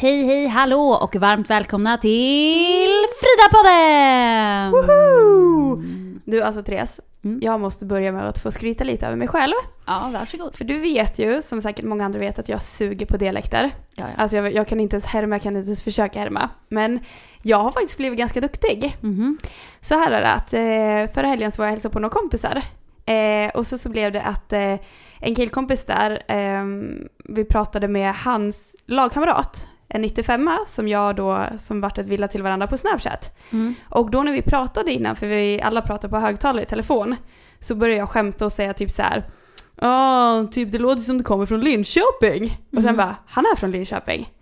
Hej, hej, hallå och varmt välkomna till Frida-podden! Woho! Du alltså Therese, Mm. jag måste börja med att få skryta lite över mig själv. Ja, varsågod. För du vet ju, som säkert många andra vet, att jag suger på dialekter. Ja, ja. Alltså jag, jag kan inte ens härma, jag kan inte ens försöka härma. Men jag har faktiskt blivit ganska duktig. Mhm. Så här är det att eh, förra helgen så var jag hälsade på några kompisar. Eh, och så, så blev det att eh, en killkompis där, eh, vi pratade med hans lagkamrat, en 95 som jag då, som vart ett villa till varandra på Snapchat. Mm. Och då när vi pratade innan, för vi alla pratar på högtalare i telefon, så började jag skämta och säga typ så här. Ja, typ det låter som det kommer från Linköping. Och sen Mhm. bara, han är från Linköping.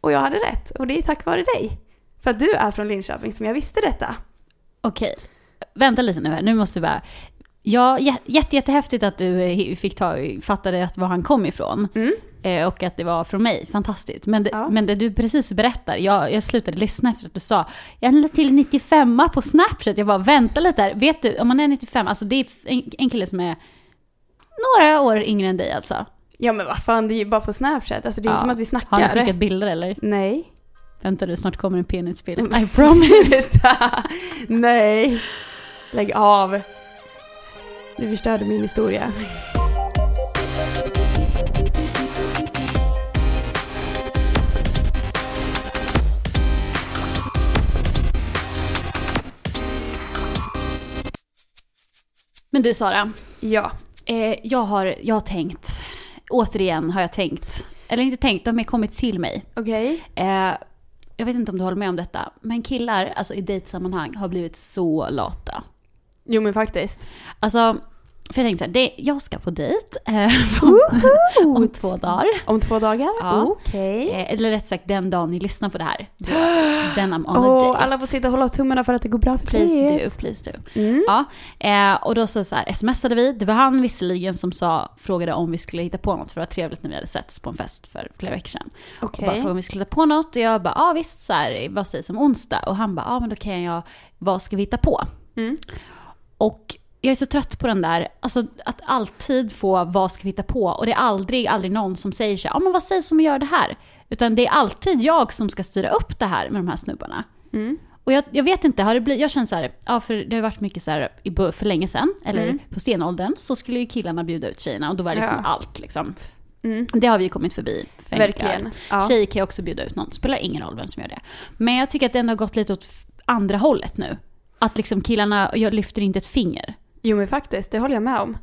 Och jag hade rätt, och det är tack vare dig. För att du är från Linköping som jag visste detta. Okej, vänta lite nu här. Nu måste vi bara... Ja, jä- jätte, jättehäftigt att du eh, fick ta, fattade att var han kom ifrån. Mm. Eh, och att det var från mig. Fantastiskt. Men det, Ja. men det du precis berättar, jag, jag slutade lyssna efter att du sa jag la till 95 på Snapchat. Jag bara vänta lite här. Vet du, om man är 95, alltså det är en, en kille som är några år yngre än dig alltså. Ja men vad fan, det är ju bara på Snapchat. Alltså det är Ja. inte som att vi Har snackar. han skickat bilder eller? Nej. Vänta du, snart kommer en penisbild. I promise. Nej. Lägg av. Du förstörde min historia. Men du Sara, Ja. eh, jag, har, jag har tänkt, återigen har jag tänkt, eller inte tänkt, de har kommit till mig. Okej. Eh, jag vet inte om du håller med om detta, men killar alltså i dejtsammanhang har blivit så lata. Jo men faktiskt. Alltså, för jag tänkte så här, det, jag ska på dejt eh, om, om två dagar. Om två dagar? Ja. Okej. Eh, eller rätt sagt den dagen ni lyssnar på det här. Then I'm on a Åh, date. alla får sitta och hålla tummarna för att det går bra för Please do, please do. Mm. Ja, eh, och då så, så här, smsade vi. Det var han visserligen som sa, frågade om vi skulle hitta på något för det var trevligt när vi hade setts på en fest för flera veckor sedan. Och Okej. bara frågade om vi skulle hitta på något och jag bara, ja ah, visst, så här, vad sägs om onsdag? Och han bara, ja ah, men då kan jag, vad ska vi hitta på? Mm. Och jag är så trött på den där, alltså att alltid få vad ska vi hitta på? Och det är aldrig, aldrig någon som säger så ja men vad sägs om att göra det här? Utan det är alltid jag som ska styra upp det här med de här snubbarna. Mm. Och jag, jag vet inte, har det blivit, jag känner så här, ja för det har varit mycket så här för länge sedan, eller Mm. på stenåldern, så skulle ju killarna bjuda ut tjejerna och då var det liksom Ja. allt liksom. Mm. Det har vi ju kommit förbi. thank Verkligen. Ja. Tjejer kan ju också bjuda ut någon, spelar ingen roll vem som gör det. Men jag tycker att det ändå har gått lite åt andra hållet nu. Att liksom killarna, jag lyfter inte ett finger. Jo men faktiskt, det håller jag med om.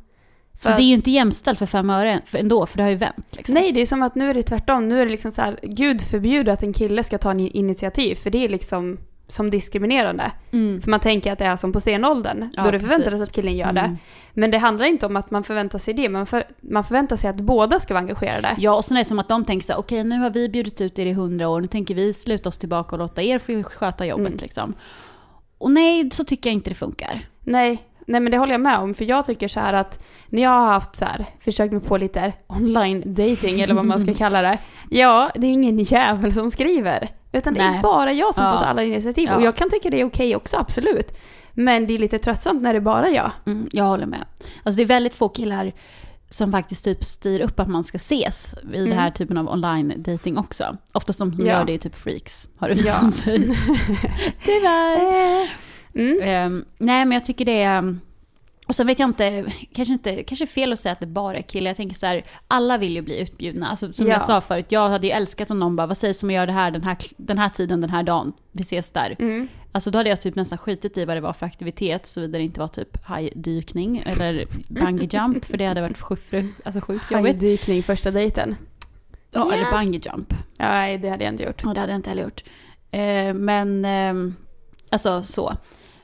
Så För- det är ju inte jämställt för fem öre ändå, för det har ju vänt. Liksom. Nej, det är som att nu är det tvärtom. Nu är det liksom så här, gud förbjude att en kille ska ta en initiativ, för det är liksom som diskriminerande. Mm. För man tänker att det är som på stenåldern, Ja, då det förväntas precis. att killen gör Mm. det. Men det handlar inte om att man förväntar sig det, man, för, man förväntar sig att båda ska vara engagerade. Ja, och sen är det som att de tänker så här, okej nu har vi bjudit ut er i hundra år, nu tänker vi sluta oss tillbaka och låta er få sköta jobbet Mm. liksom. Och nej, så tycker jag inte det funkar. Nej, nej men det håller jag med om, för jag tycker så här att när jag har haft så här, försökt mig på lite online dating eller vad man ska kalla det. Ja, det är ingen jävel som skriver. Utan det Nej. är bara jag som Ja. ta alla initiativ. Ja. Och jag kan tycka det är okej också, absolut. Men det är lite tröttsamt när det är bara jag. Mm, jag håller med. Alltså det är väldigt få killar som faktiskt typ styr upp att man ska ses i den här Mm. typen av online dating också. Oftast de som Ja. gör det är typ freaks, har det visat Ja. sig. Tyvärr. Mm. Ehm, nej, men jag tycker det är... Och sen vet jag inte, kanske inte, kanske fel att säga att det bara är killar. Jag tänker så här, alla vill ju bli utbjudna. Alltså, som Ja. jag sa förut, jag hade ju älskat om någon bara, vad sägs om att göra det här den, här den här tiden, den här dagen, vi ses där. Mm. Alltså då hade jag typ nästan skitit i vad det var för aktivitet, såvida det inte var typ hajdykning eller bungee jump, för det hade varit sjukt, alltså sjukt jobbigt. Hajdykning första dejten. Ja, eller Ja. bungee jump. Nej, det hade jag inte gjort. Ja, det hade jag inte heller gjort. Eh, men, ehm, alltså så.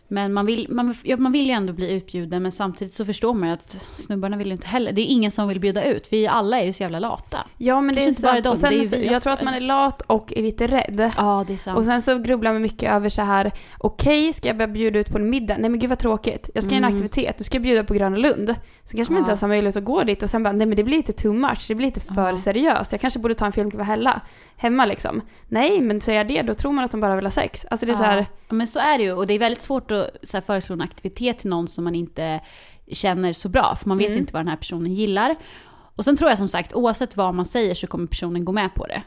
Men man vill, man, ja, man vill ju ändå bli utbjuden men samtidigt så förstår man ju att snubbarna vill ju inte heller. Det är ingen som vill bjuda ut. Vi alla är ju så jävla lata. Ja men det Kanske är inte bara sant. dem, Och sen, det är vi jag också, tror att man är lat och är lite rädd. Ja, det är sant. Och sen så grubblar man mycket över så här, okej, ska jag börja bjuda ut på en middag? Nej men gud vad tråkigt. Jag ska göra en Mm. aktivitet, du ska jag bjuda på Gröna Lund. Så kanske man Ja. inte ens har möjlighet att gå dit och sen bara, nej men det blir lite too much, det blir lite för Ja. seriöst. Jag kanske borde ta en filmkväll hemma, hemma liksom. Nej men säger jag det, då tror man att de bara vill ha sex. Alltså det är så här, Ja, men så är det ju. Och det är väldigt svårt att så här, föreslå en aktivitet till någon som man inte känner så bra. För man vet Mm. inte vad den här personen gillar. Och sen tror jag som sagt, oavsett vad man säger så kommer personen gå med på det.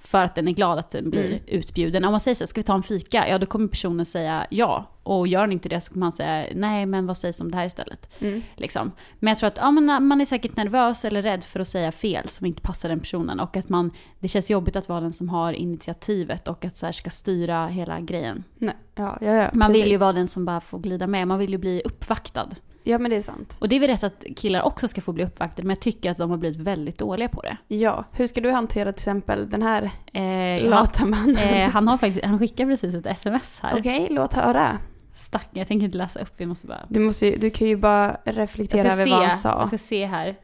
För att den är glad att den blir Mm. utbjuden. Om man säger så ska vi ta en fika? Ja, då kommer personen säga ja. Och gör den inte det så kommer han säga, nej men vad sägs om det här istället? mm. Liksom. Men jag tror att ja, men man är säkert nervös eller rädd för att säga fel som inte passar den personen. Och att man, det känns jobbigt att vara den som har initiativet och att så här ska styra hela grejen. nej, ja, ja, ja, Man vill precis. ju vara den som bara får glida med. Man vill ju bli uppvaktad. Ja men det är sant. Och det är väl rätt att killar också ska få bli uppvaktade, men jag tycker att de har blivit väldigt dåliga på det. Ja, hur ska du hantera till exempel den här Eh, han, lata mannen? eh, han, har faktiskt, han skickar precis ett sms här. Okej, låt höra. Stackarn, jag tänker inte läsa upp, vi måste bara... Du, måste, du kan ju bara reflektera över se, vad han sa. jag ska se här.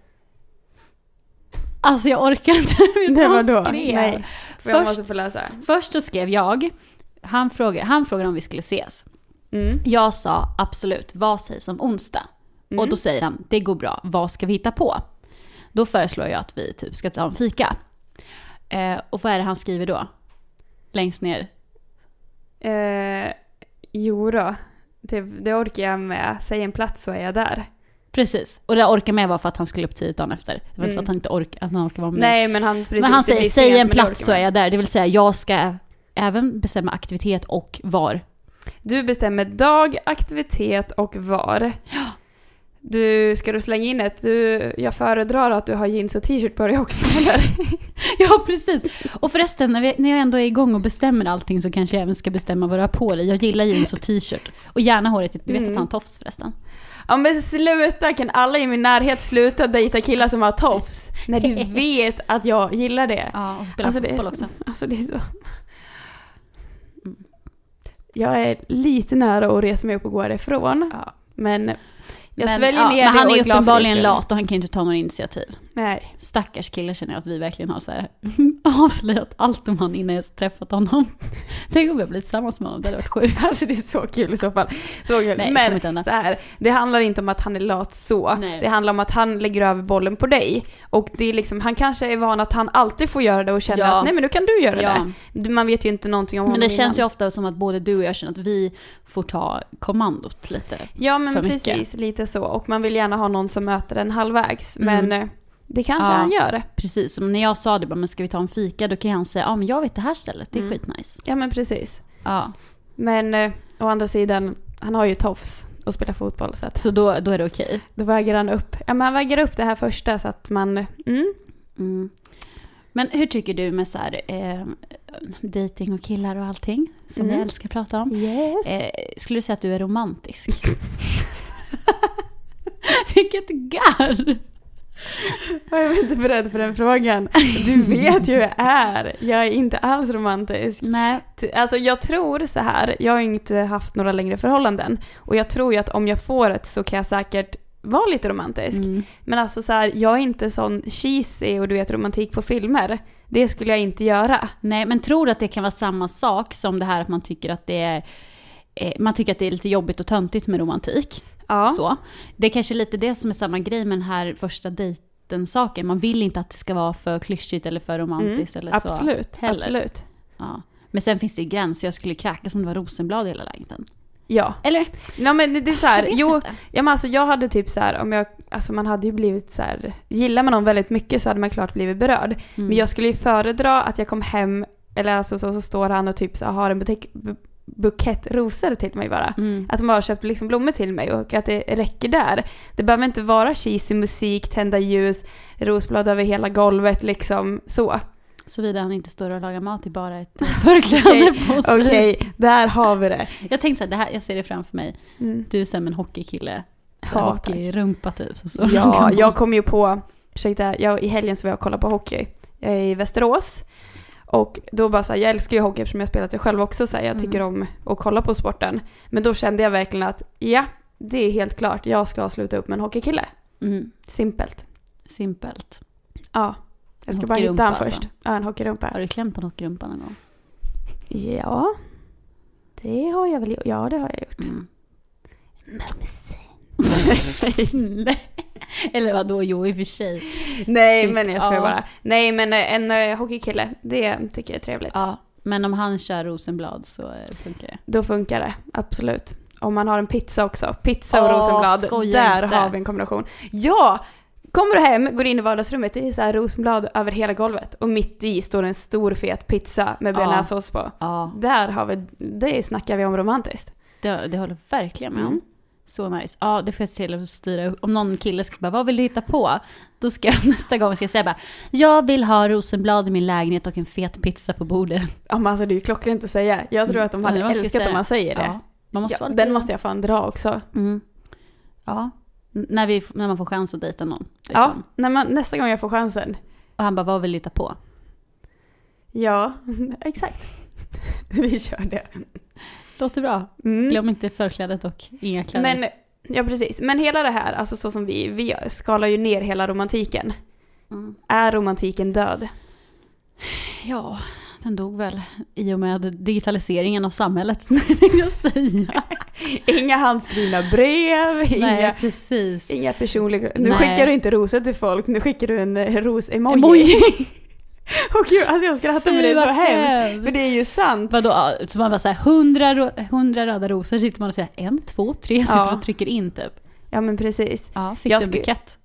Alltså jag orkar inte. Det var då? skrev? Nej. Jag Först- måste få läsa. Först så skrev jag, han frågade, han frågade om vi skulle ses. Mm. Jag sa absolut, vad sägs om onsdag? Mm. Och då säger han, det går bra, vad ska vi hitta på? Då föreslår jag att vi typ ska ta en fika. Eh, och vad är det han skriver då? Längst ner. Eh, jo då. Det, det orkar jag med. Säg en plats så är jag där. Precis. Och det orkar med var för att han skulle upp tidigt dagen efter. Det var inte så Mm. att han inte orkar, att han orkar vara med. Nej men han precis. men han säger, säg en plats så är jag där. Det vill säga, jag ska även bestämma aktivitet och var. Du bestämmer dag, aktivitet och var. Du, ska du slänga in ett, du, jag föredrar att du har jeans och t-shirt på dig också eller? Ja, precis. Och förresten, när, vi, när jag ändå är igång och bestämmer allting så kanske jag även ska bestämma vad du har på dig. Jag gillar jeans och t-shirt. Och gärna håret, du vet Mm. att han har tofs förresten. Ja men sluta, kan alla i min närhet sluta dejta killar som har tofs? När du vet att jag gillar det. Ja, och spela Alltså, fotboll så- också. Alltså det är så... Jag är lite nära att resa mig upp och gå härifrån. Ja. Men jag men, sväljer ja, ner men det han och är för uppenbarligen lat och han kan ju inte ta några initiativ. Nej. Stackars kille känner jag att vi verkligen har så här avslöjat allt om han innan jag träffat honom. Tänk om jag blir tillsammans med honom, det hade varit sjukt. Alltså det är så kul i så fall. Så kul. Nej, Men så här, det handlar inte om att han är lat så. Nej. Det handlar om att han lägger över bollen på dig. Och det är liksom, han kanske är van att han alltid får göra det och känner Ja. att nej men nu kan du göra Ja. det. Man vet ju inte någonting om Men honom det känns ju innan. ofta som att både du och jag känner att vi får ta kommandot lite. Ja men för mycket. precis, lite så. Och man vill gärna ha någon som möter en halvvägs. Mm. Men eh, det kanske Ja. han gör. Precis, som när jag sa det, bara, men ska vi ta en fika? Då kan han säga, ja men jag vet det här stället, det är Mm. skitnice. Ja men precis. Ja, Men eh, å andra sidan, han har ju tofs och spelar fotboll så att så då, då är det okej. då väger han upp. Ja men han väger upp det här första så att man, mm. Mm. Men hur tycker du med så här, eh, dating och killar och allting, som Mm. vi älskar att prata om? Yes. Eh, skulle du säga att du är romantisk? Vilket garr! Jag var inte beredd på den frågan. Du vet ju hur jag är. Jag är inte alls romantisk. Nej. Alltså jag tror så här, jag har inte haft några längre förhållanden. Och jag tror ju att om jag får ett så kan jag säkert vara lite romantisk. Mm. Men alltså så här, jag är inte sån cheesy och du vet romantik på filmer. Det skulle jag inte göra. Nej, men tror du att det kan vara samma sak som det här att man tycker att det är man tycker att det är lite jobbigt och töntigt med romantik. Ja. Så. Det är kanske lite det som är samma grej med den här första dejten-saken. Man vill inte att det ska vara för klyschigt eller för romantiskt eller så. Mm. Absolut, heller. absolut. Ja. Men sen finns det ju gränser. Jag skulle kräkas om det var rosenblad i hela lägenheten. Ja. Eller? Nej men det, är så här, jo, inte. ja, men alltså jag hade typ så här, om jag, alltså man hade ju blivit så här, gillar man någon väldigt mycket så hade man klart blivit berörd. Mm. Men jag skulle ju föredra att jag kom hem, eller alltså så, så står han och typ så har en butik, bu- bukett rosor till mig bara. Mm. Att de bara köpt liksom blommor till mig och att det räcker där. Det behöver inte vara cheesy musik, tända ljus, rosblad över hela golvet liksom så. Såvida han inte står och lagar mat i bara ett förkläde på sig. Okej, där har vi det. Jag tänkte så här, det här, jag ser det framför mig. Mm. Du är som en hockeykille. Så Ja, hockeyrumpa typ. Så, så Ja, jag kom ju på, ursäkta, jag, i helgen så var jag och kollade på hockey. Jag är i Västerås. Och då bara så här, jag älskar ju hockey eftersom jag spelat det själv också så här, jag tycker om att kolla på sporten. Men då kände jag verkligen att ja, det är helt klart, jag ska sluta upp med en hockeykille. Mm. Simpelt. Simpelt. Ja. Jag ska bara hitta han alltså. först. Ja, en hockeyrumpa. Har du klämt på en hockeyrumpa någon gång? Ja. Det har jag väl gjort. Ja, det har jag gjort. Mm. Nej. Eller vadå, jo i och för sig. Nej, Shit, men jag skojar ja. bara. Nej, men eh, en uh, hockeykille, det tycker jag är trevligt. Ja, men om han kör Rosenblad så eh, funkar det. Då funkar det, absolut. Om man har en pizza också. Pizza och Åh, rosenblad, där inte. har vi en kombination. Ja! Kommer du hem, går in i vardagsrummet, det är så här rosenblad över hela golvet. Och mitt i står en stor fet pizza med bearnaisesås på. Ja, Där har vi, det snackar vi om romantiskt. det, det håller verkligen med om. Mm. Så nice. Ja, det får jag se till att styra upp. Om någon kille ska bara, vad vill du hitta på? Då ska jag nästa gång ska jag säga bara, jag vill ha rosenblad i min lägenhet och en fet pizza på bordet. Ja men alltså det är ju klockrent att säga. Jag tror att de hade ska älskat om man säger det. Ja, man måste Ja, den måste jag fan dra också. Mm. Ja, N- när, vi, när man får chans att dejta någon. Ja, Liksom. när man, nästa gång jag får chansen. Och han bara, vad vill du hitta på? Ja, exakt. vi kör det. Låter bra. Mm. Glöm inte förklädet och inga kläder. Men, ja precis. Men hela det här, alltså så som vi, vi skalar ju ner hela romantiken. Mm. Är romantiken död? Ja, den dog väl i och med digitaliseringen av samhället, tänkte jag säga. Inga handskrivna brev, inga, Nej, precis. inga personliga... Nu Nej. skickar du inte rosor till folk, nu skickar du en eh, ros-emoji. Emoji! Och gud, alltså jag skrattar med det Fy, så hemskt. För det är ju sant. Vadå, så man bara såhär, hundra, hundra röda rosor sitter man och säger en, två, tre, sitter Ja. och trycker in typ. Ja men precis. Ja, fick Jag du en bukett?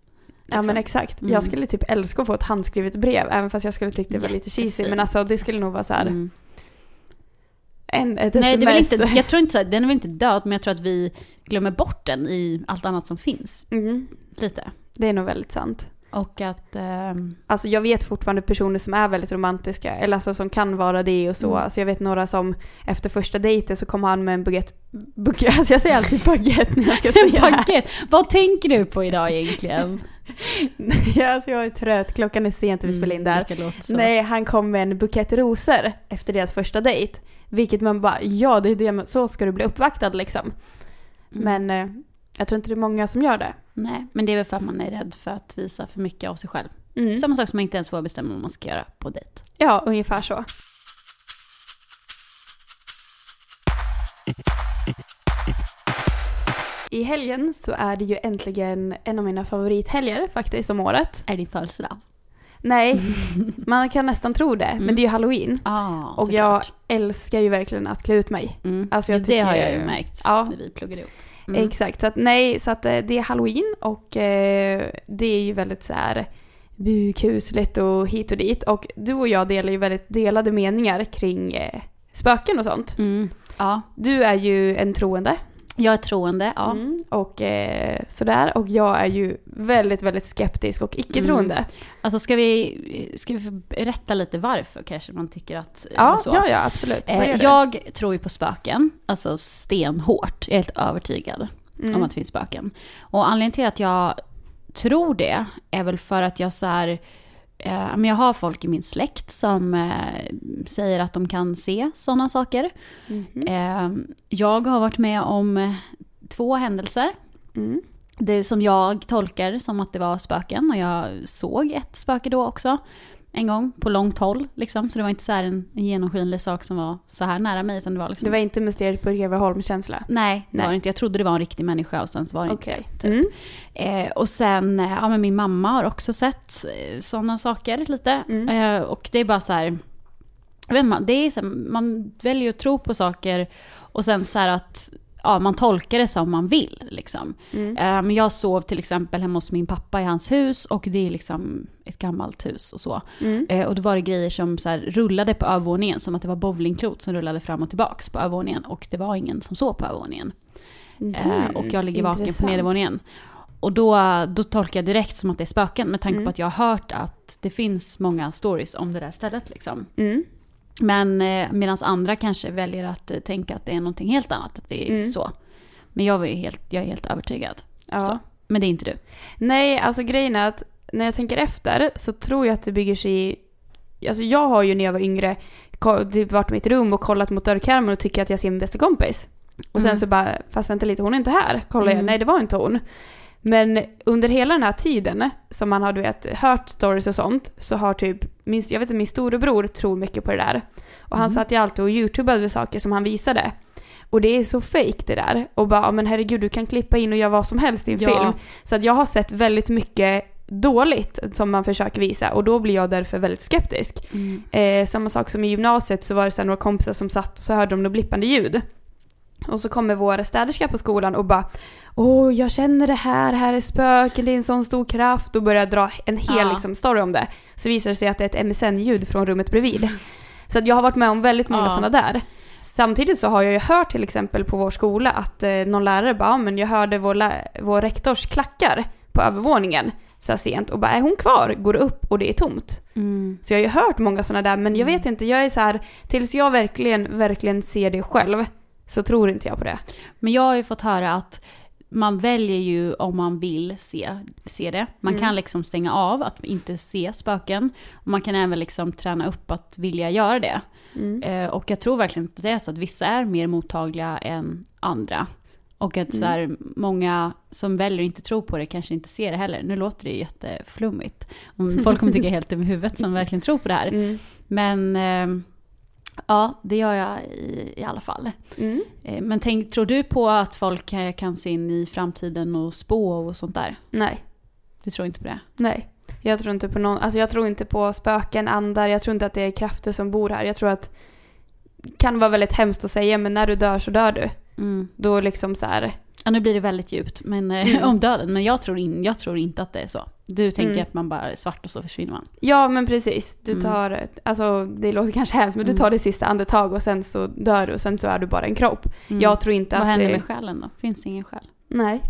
Ja men Liksom. exakt. Mm. Jag skulle typ älska att få ett handskrivet brev, även fast jag skulle tycka det var lite cheesy. Men alltså det skulle nog vara så här, Mm. en, ett Nej, det är inte, jag tror inte den är väl inte död, men jag tror att vi glömmer bort den i allt annat som finns. Mm, Lite. det är nog väldigt sant. Och att, ehm, Alltså jag vet fortfarande personer som är väldigt romantiska, eller alltså som kan vara det och så. Mm. Alltså jag vet några som efter första dejten så kom han med en baguette, baguette alltså jag säger alltid baguette när jag ska säga det baguette. Vad tänker du på idag egentligen? Nej, alltså jag är trött, klockan är sent och vi spelar in där. Mm, låta så. Nej, han kom med en bukett rosor efter deras första dejt. Vilket man bara, ja det är det, så ska du bli uppvaktad liksom. Mm. Men eh, jag tror inte det är många som gör det. Nej, men det är väl för att man är rädd för att visa för mycket av sig själv. Mm. Samma sak som man inte ens får bestämma vad man ska göra på dejt. Ja, ungefär så. I helgen så är det ju äntligen en av mina favorithelger faktiskt om året. Är det din födelsedag? Nej, man kan nästan tro det, men det är ju halloween. Ja, Och jag älskar ju verkligen att klä ut mig. Mm. Alltså, jag det, det har tycker- jag ju märkt Ja. när vi pluggade ihop. Mm. Exakt, så att nej, så att eh, det är halloween och eh, det är ju väldigt så här bukhussligt och hit och dit. Och du och jag delar ju väldigt delade meningar kring eh, spöken och sånt. Mm. Ja, Du är ju en troende. Jag är troende. Ja. Mm, och eh, sådär. Och jag är ju väldigt, väldigt skeptisk och icke-troende. Alltså ska vi, ska vi berätta lite varför kanske man tycker att eller Ja, så? ja, ja, absolut. Eh, jag tror ju på spöken, alltså stenhårt. Jag är helt övertygad Mm. om att det finns spöken. Och anledningen till att jag tror det är väl för att jag så här, eh, men jag har folk i min släkt som eh, säger att de kan se sådana saker. Eh, jag har varit med om eh, två händelser. Mm. Det som jag tolkar som att det var spöken och jag såg ett spöke då också. En gång på långt håll liksom. Så det var inte så här en, en genomskinlig sak som var så här nära mig utan det var liksom... Det var inte mysteriet på Greveholm-känsla? Nej, det Nej. var det inte. Jag trodde det var en riktig människa och sen så var det Okej. inte det. Typ. Mm. Eh, och sen, eh, ja men min mamma har också sett eh, sådana saker lite. Mm. Eh, och det är bara så här, vet inte, det är så här, man väljer att tro på saker och sen så här att ja, man tolkar det som man vill. Liksom. Mm. Men jag sov till exempel hemma hos min pappa i hans hus och det är liksom ett gammalt hus och så. Mm. Eh, och då var det grejer som så här, rullade på övervåningen som att det var bowlingklot som rullade fram och tillbaks på övervåningen och det var ingen som sov på övervåningen. Eh, Mhm. och jag ligger vaken på Intressant. nedervåningen. Och då, då tolkar jag direkt som att det är spöken med tanke Mm. på att jag har hört att det finns många stories om det där stället. Liksom. Men eh, medan andra kanske väljer att eh, tänka att det är någonting helt annat. Att det är Mm. så. Men jag är helt, jag är helt övertygad. Ja. Så. Men det är inte du. Nej, alltså grejen är att när jag tänker efter så tror jag att det bygger sig i alltså jag har ju när jag var yngre typ varit i mitt rum och kollat mot dörrkarmen och tycker att jag ser min bästa kompis. Och sen Mm. så bara, fast vänta lite, hon är inte här. Kollar jag, Mm. nej det var inte hon. Men under hela den här tiden som man har du vet, hört stories och sånt så har typ, min, jag vet att min storebror tror mycket på det där. Och han Mm. satt ju alltid och youtubade saker som han visade. Och det är så fake det där. Och bara, "Ja, men herregud du kan klippa in och göra vad som helst i en Ja. film. Så att jag har sett väldigt mycket dåligt som man försöker visa och då blir jag därför väldigt skeptisk. Mm. Eh, samma sak som i gymnasiet så var det så några kompisar som satt och så hörde de något blippande ljud. Och så kommer vår städerska på skolan och bara Åh, jag känner det här, här är spöken, det är en sån stor kraft och börjar dra en hel Ja. liksom, story om det. Så visar det sig att det är ett MSN-ljud från rummet bredvid. Så jag har varit med om väldigt många Ja. sådana där. Samtidigt så har jag ju hört till exempel på vår skola att eh, någon lärare bara, "Ja, men jag hörde vår, vår rektors klackar på övervåningen så här sent och bara, är hon kvar? Går upp och det är tomt. Mm. Så jag har ju hört många sådana där, men jag vet inte, jag är så här, tills jag verkligen, verkligen ser det själv så tror inte jag på det. Men jag har ju fått höra att man väljer ju om man vill se, se det. Man Mm. kan liksom stänga av att inte se spöken. Och man kan även liksom träna upp att vilja göra det. Mm. Eh, och jag tror verkligen att det är så att vissa är mer mottagliga än andra. Och att så här, många som väljer att inte tro på det kanske inte ser det heller. Nu låter det ju jätteflummigt. Folk kommer tycka helt i huvudet som verkligen tror på det här. Mm. Men eh, ja, det gör jag i, i alla fall. Mm. Eh, Men tänk, tror du på att folk eh, kan se in i framtiden och spå och sånt där? Nej, Du tror inte på det? nej. Jag tror inte på någon, alltså jag tror inte på spöken, andar, jag tror inte att det är krafter som bor här. Jag tror att det kan vara väldigt hemskt att säga, men när du dör så dör du. Mm. Då liksom så här, Ja, nu blir det väldigt djupt men, eh, Mm. om döden, men jag tror, in, jag tror inte att det är så. Du tänker Mm. att man bara är svart och så försvinner man. ja men precis. Du Mm. tar, alltså det låter kanske hemskt, men du Mm. tar det sista andetag och sen så dör du och sen så är du bara en kropp. Mm. Jag tror inte Vad att händer det... med själen då? Finns det ingen själ? Nej.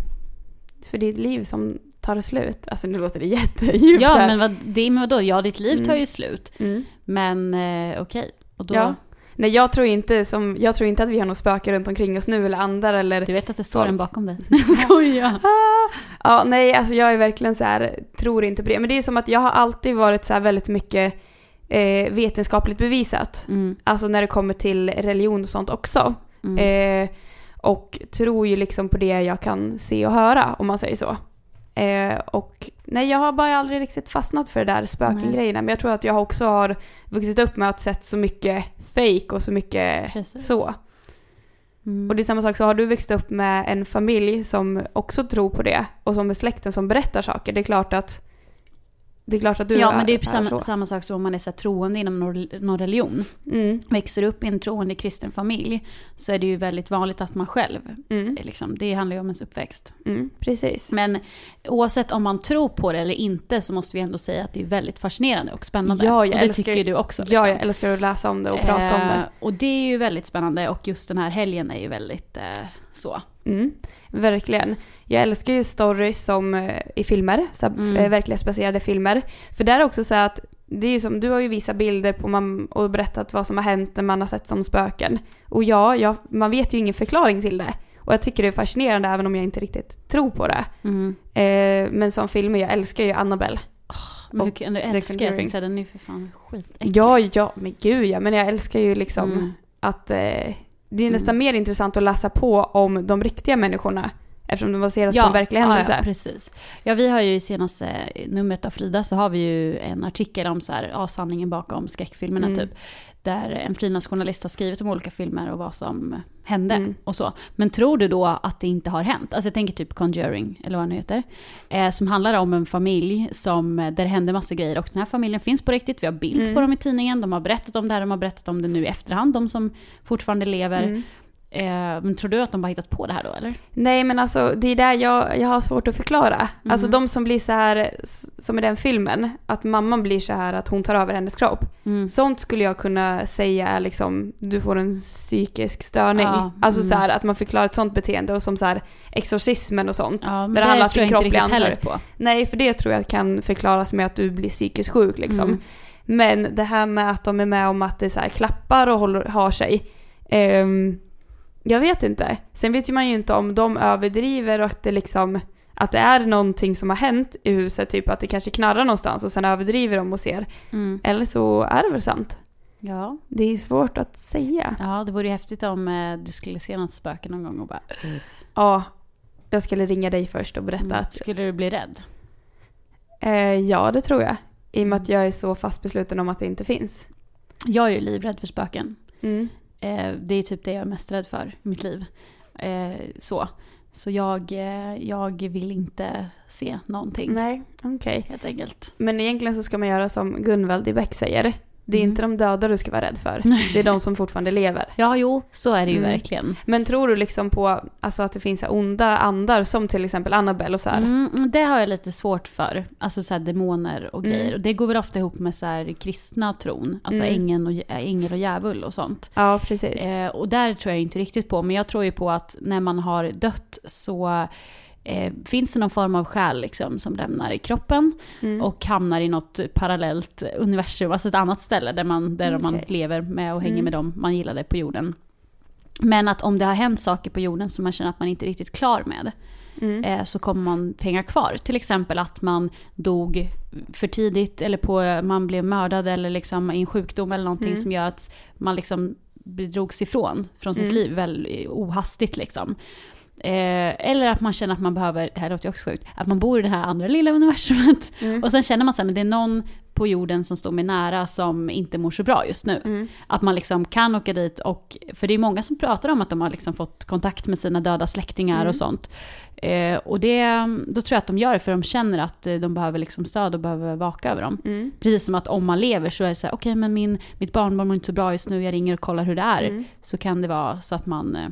För det är ett liv som tar slut. Alltså nu låter det jättedjupt Ja, här. men vad, det med vadå? Ja, ditt liv tar Mm. ju slut. Mm. Men eh, okej. Och då, Ja. Nej jag tror, inte som, jag tror inte att vi har något spöke runt omkring oss nu eller andar eller... Du vet att det står en bakom dig? Skoja! Ah! Ja, nej alltså jag är verkligen så här, tror inte på det. Men det är som att jag har alltid varit så här väldigt mycket eh, vetenskapligt bevisat. Mm. Alltså när det kommer till religion och sånt också. Mm. Eh, och tror ju liksom på det jag kan se och höra om man säger så. Eh, och nej, jag har bara aldrig riktigt fastnat för det där spöken-grejerna. Men jag tror att jag också har vuxit upp med att sett så mycket fake och så mycket Precis. så. Mm. Och det är samma sak, så har du växt upp med en familj som också tror på det och som är släkten som berättar saker, det är klart att det är klart att du ja, men det är ju är samma, samma sak som om man är så troende inom någon, någon religion. Mm, Växer upp i en troende kristen familj så är det ju väldigt vanligt att man själv, mm, är liksom, det handlar ju om ens uppväxt. mm, precis. Men oavsett om man tror på det eller inte så måste vi ändå säga att det är väldigt fascinerande och spännande. Ja, jag och det älskar tycker du också. Ja, liksom. jag älskar att läsa om det och prata om det. Eh, Och det är ju väldigt spännande och just den här helgen är ju väldigt eh, så. Mm, verkligen. Jag älskar ju stories som eh, i filmer, så här, Mm. eh, verklighetsbaserade filmer. För där är också så att det är som, du har ju visat bilder på man, och berättat vad som har hänt när man har sett som spöken. Och ja, jag, man vet ju ingen förklaring till det. Och jag tycker det är fascinerande även om jag inte riktigt tror på det. Mm. Eh, men som filmer, jag älskar ju Annabelle. Men hur kan du älska? Jag Conjuring. tänkte säga den är ju för fan skitäcklig. Ja, ja, men gud ja. Men jag älskar ju liksom Mm. att eh, det är nästan Mm. mer intressant att läsa på om de riktiga människorna. Eftersom de baseras på en verklig händelse. Ja, ja, precis. Ja, vi har ju i senaste numret av Frida så har vi ju en artikel om så här, ja, sanningen bakom skräckfilmerna Mm. typ. Där en frilansjournalist har skrivit om olika filmer och vad som hände Mm. och så. Men tror du då att det inte har hänt? Alltså jag tänker typ Conjuring, eller vad den heter. Eh, som handlar om en familj som, där det händer massa grejer. Och den här familjen finns på riktigt, vi har bild Mm. på dem i tidningen. De har berättat om det här, de har berättat om det nu i efterhand, de som fortfarande lever. Mm. Eh, men tror du att de bara hittat på det här då eller? Nej men alltså det är där jag, jag har svårt att förklara. Mm. Alltså de som blir så här som i den filmen, att mamman blir så här att hon tar över hennes kropp. Mm. Sånt skulle jag kunna säga är liksom, du får en psykisk störning. Ja, Alltså mm. så här att man förklarar ett sånt beteende och som så här exorcismen och sånt. Ja, men Där det, det om tror jag inte riktigt heller på. Nej för det tror jag kan förklaras med att du blir psykiskt sjuk liksom. Mm. Men det här med att de är med om att det så här klappar och håller, har sig. ehm, jag vet inte. Sen vet ju man ju inte om de överdriver och att det liksom Att det är någonting som har hänt i huset, typ att det kanske knarrar någonstans och sen överdriver de och ser. Mm. Eller så är det väl sant. Ja. Det är svårt att säga. ja, det vore ju häftigt om eh, du skulle se något spöke någon gång och bara... Ja, jag skulle ringa dig först och berätta Mm. att Skulle du bli rädd? eh, ja, det tror jag. I och med att jag är så fast besluten om att det inte finns. Jag är ju livrädd för spöken. Mm. Eh, det är typ det jag är mest rädd för i mitt liv. Eh, så. Så jag, eh, jag vill inte se någonting. Nej, okej. Helt enkelt. Men egentligen så ska man göra som Gunvald i Beck säger. Det är Mm. inte de döda du ska vara rädd för. Det är de som fortfarande lever. Ja, jo, så är det ju Mm. verkligen. Men tror du liksom på alltså, att det finns onda andar som till exempel Annabelle och så här? Mm, det har jag lite svårt för. Alltså så här demoner och Mm. grejer. Och det går väl ofta ihop med så här kristna tron. Alltså Mm. ängeln och, ängel och djävul och sånt. Ja, precis. Eh, och där tror jag inte riktigt på. Men jag tror ju på att när man har dött så eh, finns det någon form av själ liksom, som lämnar i kroppen. Mm. och hamnar i något parallellt universum, alltså ett annat ställe där man, där man Okej. lever med och hänger Mm. med dem man gillade på jorden. Men att om det har hänt saker på jorden som man känner att man inte är riktigt klar med, Mm. eh, så kommer man pengar kvar. Till exempel att man dog för tidigt eller på, man blev mördad eller liksom i en sjukdom eller någonting Mm. som gör att man liksom drogs ifrån från sitt Mm. liv väldigt ohastigt liksom. Eh, eller att man känner att man behöver, det här låter ju också sjukt, att man bor i det här andra lilla universumet Mm. och sen känner man så här, men det är någon på jorden som står mig nära som inte mår så bra just nu. Mm. Att man liksom kan åka dit och, för det är många som pratar om att de har liksom fått kontakt med sina döda släktingar Mm. och sånt. Eh, och det, då tror jag att de gör det för de känner att eh, de behöver liksom stöd och behöver vaka över dem. Mm. Precis som att om man lever så är det så här, okej men min, mitt barnbarn mår inte så bra just nu, jag ringer och kollar hur det är. Mm. Så kan det vara så att man eh,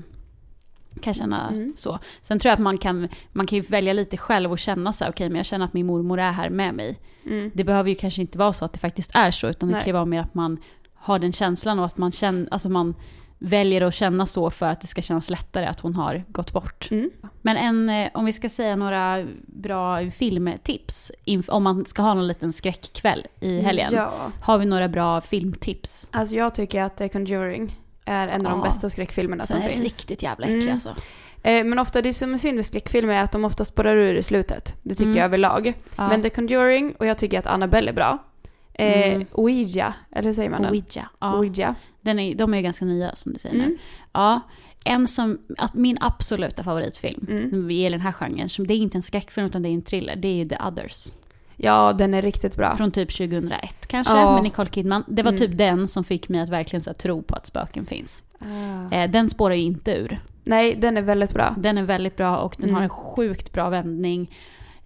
kan känna Mm. så. Sen tror jag att man kan, man kan ju välja lite själv och känna så här, okej men jag känner att min mormor är här med mig. Mm. Det behöver ju kanske inte vara så att det faktiskt är så, utan det Nej. kan ju vara mer att man har den känslan och att man känner, alltså man väljer att känna så för att det ska kännas lättare att hon har gått bort. Mm. Men en, eh, om vi ska säga några bra filmtips, om man ska ha någon liten skräckkväll i helgen. Ja. Har vi några bra filmtips? Alltså jag tycker att The Conjuring är en av de bästa skräckfilmerna som är finns. riktigt jävla äckliga Mm. alltså. Eh, men ofta, det som är synd med skräckfilmer är att de ofta spårar ur i slutet. Det tycker Mm. jag överlag. Ja. Men The Conjuring, och jag tycker att Annabelle är bra. Eh, Mm. Ouija, eller hur säger man den? Ouija. Ja. Ouija. Den är, de är ju ganska nya som du säger nu. Mm. Ja, en som, att min absoluta favoritfilm, Mm. gäller den här genren, som det är inte en skräckfilm utan det är en thriller, det är ju The Others. Ja, den är riktigt bra. Från typ 2001 kanske, Ja. med Nicole Kidman. Det var Mm. typ den som fick mig att verkligen så här, tro på att spöken finns. Ah. Eh, den spårar ju inte ur. Nej, den är väldigt bra. Den är väldigt bra och den Mm. har en sjukt bra vändning.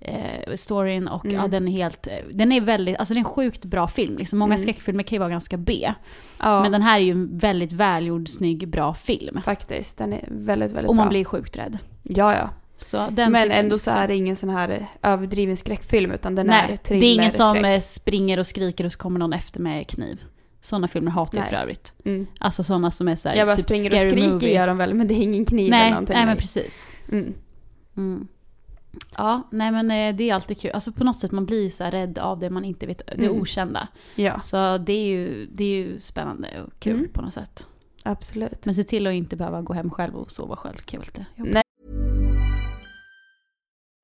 Eh, storyn och Mm. ja, den är helt, eh, den är väldigt, alltså det är en sjukt bra film. Liksom, många Mm. skräckfilmer kan ju vara ganska B. Ja, Men den här är ju en väldigt välgjord, snygg, bra film. faktiskt. Den är väldigt, väldigt Och man bra. blir sjukt rädd. Ja, ja. Så den Men ändå så ska är det ingen sån här eh, överdriven skräckfilm, utan den är Nej, det thriller, är ingen som eh, springer och skriker och så kommer någon efter med kniv. Sådana filmer hatar jag för övrigt. Mm. Alltså sådana som är såhär, Jag bara typ springer och skriker movie. gör de väl, men det är ingen kniv eller Nej, någonting. nej men precis. Mm. Mm. Ja, nej men eh, det är alltid kul. Alltså på något sätt man blir ju så här rädd av det man inte vet, det Mm. okända. Ja, Så det är, ju, det är ju spännande och kul Mm. på något sätt. absolut. Men se till att inte behöva gå hem själv och sova själv. Kan jag. Nej.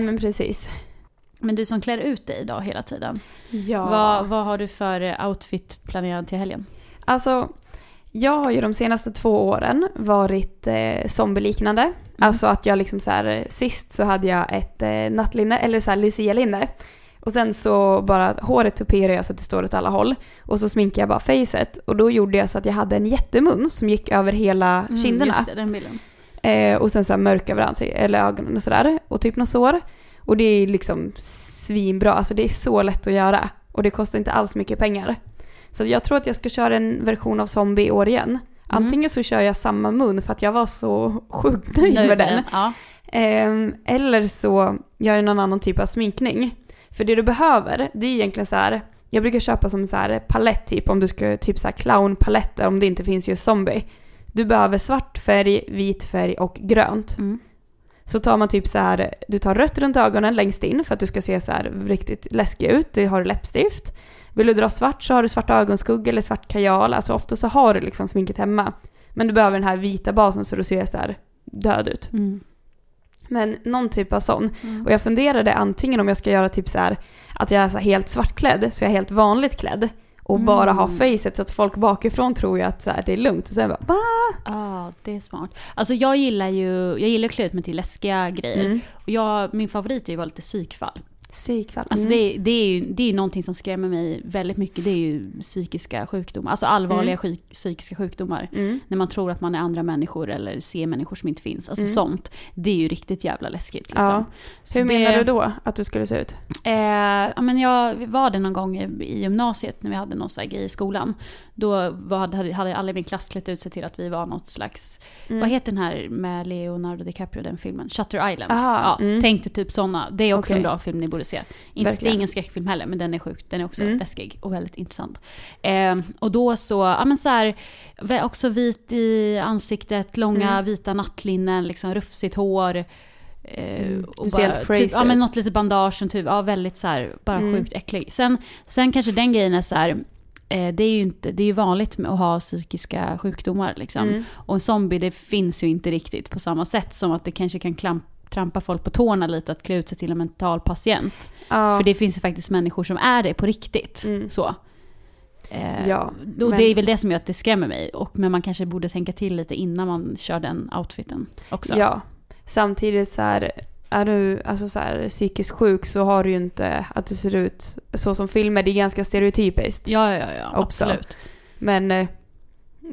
Men precis. Men du som klär ut dig idag hela tiden. Ja. Vad, vad har du för eh, outfit planerad till helgen? Alltså, jag har ju de senaste två åren varit eh, zombieliknande. Alltså att jag liksom så här, sist så hade jag ett eh, nattlinne, eller så här Lucia-linne. Och sen så bara håret tuperade jag så att det står åt alla håll. Och så sminkade jag bara facet. Och då gjorde jag så att jag hade en jättemun som gick över hela Mm, kinderna. Just det, den bilden. Eh, och sen så här mörk över ansiktet, eller ögonen och sådär. Och typ något sår. Och det är liksom svinbra, alltså det är så lätt att göra. Och det kostar inte alls mycket pengar. Så jag tror att jag ska köra en version av Zombie i år igen. Antingen så kör jag samma mun för att jag var så sjukt nöjd med den. Ja. Ehm, eller så gör jag någon annan typ av sminkning. För det du behöver, det är egentligen så här. Jag brukar köpa som så här palett typ om du ska typ så här clownpaletter om det inte finns just zombie. Du behöver svart färg, vit färg och grönt. Mm. Så tar man typ så här, du tar rött runt ögonen längst in för att du ska se så här riktigt läskig ut. Det har du läppstift. Vill du dra svart så har du svart ögonskugga eller svart kajal. Alltså ofta så har du liksom sminket hemma. Men du behöver den här vita basen så du ser så här död ut. Mm. Men någon typ av sån. Mm. Och jag funderade antingen om jag ska göra typ så här att jag är så helt svartklädd, så jag är helt vanligt klädd. Och Mm. bara ha facet så att folk bakifrån tror ju att så här, det är lugnt. Och sen bara va? Ja, det är smart. Alltså jag gillar ju, jag gillar att klä ut mig till läskiga grejer. Mm. Och jag, min favorit är ju att vara lite psykfall. Psykfall. Alltså Mm. det, det, är ju, det är ju någonting som skrämmer mig väldigt mycket. Det är ju psykiska sjukdomar. Alltså allvarliga Mm. sjuk, psykiska sjukdomar. Mm. När man tror att man är andra människor eller ser människor som inte finns. Alltså Mm. sånt. Det är ju riktigt jävla läskigt. Liksom. Ja. Så Hur det- menar du då att du skulle se ut? Eh, ja, men jag var det någon gång i i gymnasiet när vi hade någon här grej i skolan. Då var, hade, hade alla i min klass klätt ut sig till att vi var något slags, Mm. vad heter den här med Leonardo DiCaprio, den filmen? Shutter Island. Aha, ja, mm. Tänk dig typ sådana. Det är också Okej. en bra film ni borde se. Inte, det är ingen skräckfilm heller, men den är sjuk. Den är också Mm. läskig och väldigt intressant. Eh, och då så, ja men så här, också vit i ansiktet, långa Mm. vita nattlinnen, liksom rufsigt hår. Eh, Mm. och helt crazy typ, ja, men något lite bandage, typ, ja väldigt så här, bara Mm. sjukt äcklig. Sen, sen kanske den grejen är så här, det är ju inte, det är vanligt att ha psykiska sjukdomar liksom. Mm. Och en zombie det finns ju inte riktigt på samma sätt som att det kanske kan klamp, trampa folk på tårna lite att klä ut sig till en mental patient. Ja. För det finns ju faktiskt människor som är det på riktigt. Mm. Så. Eh, Ja, och men- Det är väl det som gör att det skrämmer mig. Och, men man kanske borde tänka till lite innan man kör den outfiten också. Ja. Samtidigt så här, är du alltså så här, psykiskt sjuk så har du ju inte att du ser ut så som filmer. Det är ganska stereotypiskt. ja, ja, ja Också. absolut. Men eh,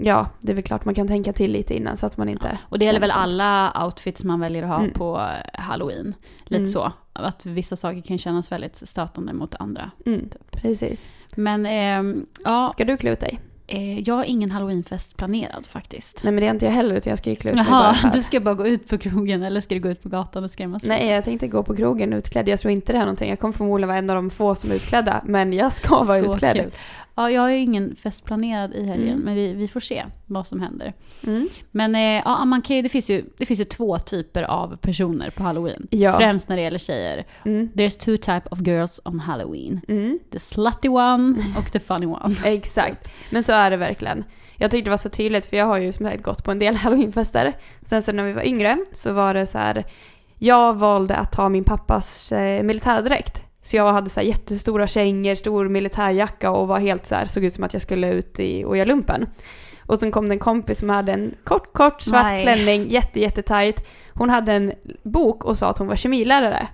ja, det är väl klart man kan tänka till lite innan så att man inte... Och det gäller väl sånt. alla outfits man väljer att ha Mm. på eh, halloween. Lite Mm. så. Att vissa saker kan kännas väldigt stötande mot andra. Mm, precis. Men ehm, ja, Ska du klä ut dig? Eh, jag har ingen halloweenfest planerad faktiskt. Nej men det är inte jag heller utan jag ska ju klä ut mig bara Jaha, här. du ska bara gå ut på krogen eller ska du gå ut på gatan och skrämmas? Nej, jag tänkte gå på krogen utklädd. Jag tror inte det är någonting. Jag kommer förmodligen vara en av de få som är utklädda. Men jag ska vara Så utklädd. kul. Ja, jag har ju ingen fest planerad i helgen, Mm. men vi, vi får se vad som händer. Mm. Men eh, ja, man kan ju, det, finns ju, det finns ju två typer av personer på halloween. Ja. Främst när det gäller tjejer. Mm. There's two type of girls on halloween. Mm. The slutty one och the funny one. Exakt. Men så är det verkligen. Jag tyckte det var så tydligt för jag har ju som sagt gått på en del halloweenfester. Sen så när vi var yngre så var det så här. Jag valde att ta min pappas eh, militärdräkt. Så jag hade så jättestora kängor, stor militärjacka och var helt så här, såg ut som att jag skulle ut i, och göra lumpen. Och sen kom det en kompis som hade en kort, kort svart Nej. klänning, jätte, jättetajt. Hon hade en bok och sa att hon var kemilärare.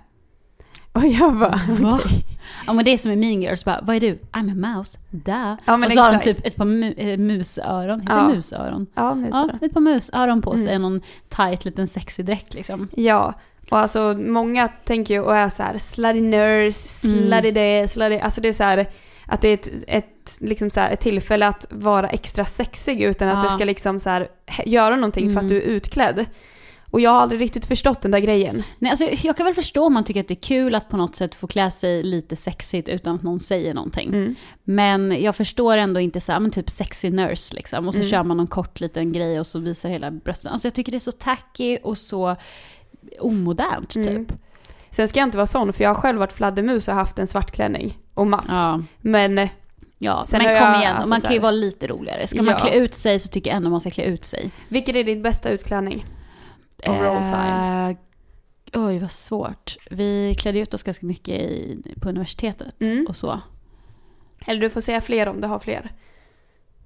Och jag bara, okej. Ja men det är som i Mean Girls, bara, vad är du? I'm a mouse, da. Ja, och så har de exakt. typ ett par mu eh, musöron, heter Ja. musöron? Ja, så. Ja, ett par musöron på sig, Mm. någon tight liten sexig dräkt liksom. Ja, och alltså många tänker ju och är så här slutty nurse, Mm. slutty det, slutty, alltså det är så här att det är ett, ett, liksom så här, ett tillfälle att vara extra sexig utan att Ja. det ska liksom så här, göra någonting för att Mm. du är utklädd. Och jag har aldrig riktigt förstått den där grejen. Nej, alltså, jag kan väl förstå om man tycker att det är kul att på något sätt få klä sig lite sexigt utan att någon säger någonting. Mm. Men jag förstår ändå inte så här, men typ sexy nurse liksom. Och så Mm. kör man någon kort liten grej och så visar hela brösten. Alltså jag tycker det är så tacky och så omodernt typ. Mm. Sen ska jag inte vara sån för jag har själv varit fladdermus och haft en svart klänning och mask. Ja, Men eh, ja. Sen men kom jag, igen, alltså, man kan ju vara lite roligare. Ska man Ja. klä ut sig så tycker jag ändå man ska klä ut sig. vilken är din bästa utklädning? Of all time. Eh, oj, vad svårt. Vi klädde ut oss ganska mycket i, på universitetet Mm. och så. Eller du får säga fler om du har fler.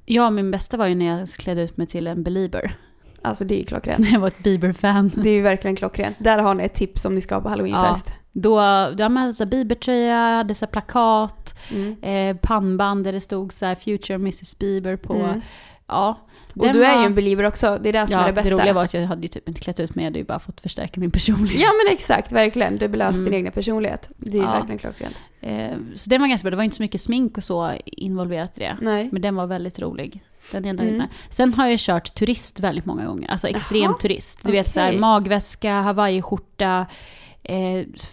Ja, min bästa var ju när jag klädde ut mig till en belieber. Alltså det är klockrent. Jag var ett Bieber-fan. Det är ju verkligen klockrent. Där har ni ett tips om ni ska på halloweenfest. Då, då hade man så här Bieber-tröja, hade så plakat, Mm. eh, pannband där det stod så här Future Mrs Bieber på. Mm. Ja. Och den du är var- ju en believer också, det är det som Ja, är det det, bästa. roliga var att jag hade ju typ inte klätt ut mig, jag hade ju bara fått förstärka min personlighet. Ja men exakt, verkligen. Du belöst Mm. din egna personlighet. Det är Ja. verkligen klockrent. Eh, så den var ganska bra, det var inte så mycket smink och så involverat i det. Nej. Men den var väldigt rolig. Den jag nöjd Mm. Sen har jag kört turist väldigt många gånger, alltså extrem turist. Du vet så här okej. magväska, hawaiiskjorta, eh,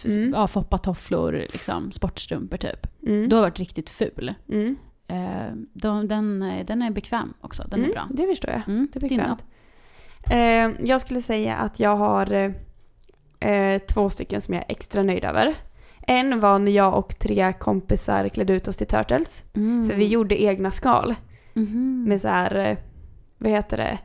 Mm. ja, foppatofflor, liksom, sportstrumpor typ. Mm. Du har varit riktigt ful. Mm. Eh, de, den, den är bekväm också, den är Mm, bra. Det förstår jag. Mm, Det är bekvämt. Eh, jag skulle säga att jag har eh, eh, två stycken som jag är extra nöjd över. En var när jag och tre kompisar klädde ut oss till Turtles. Mm. För vi gjorde egna skal Mhm. med så här, eh, vad heter det,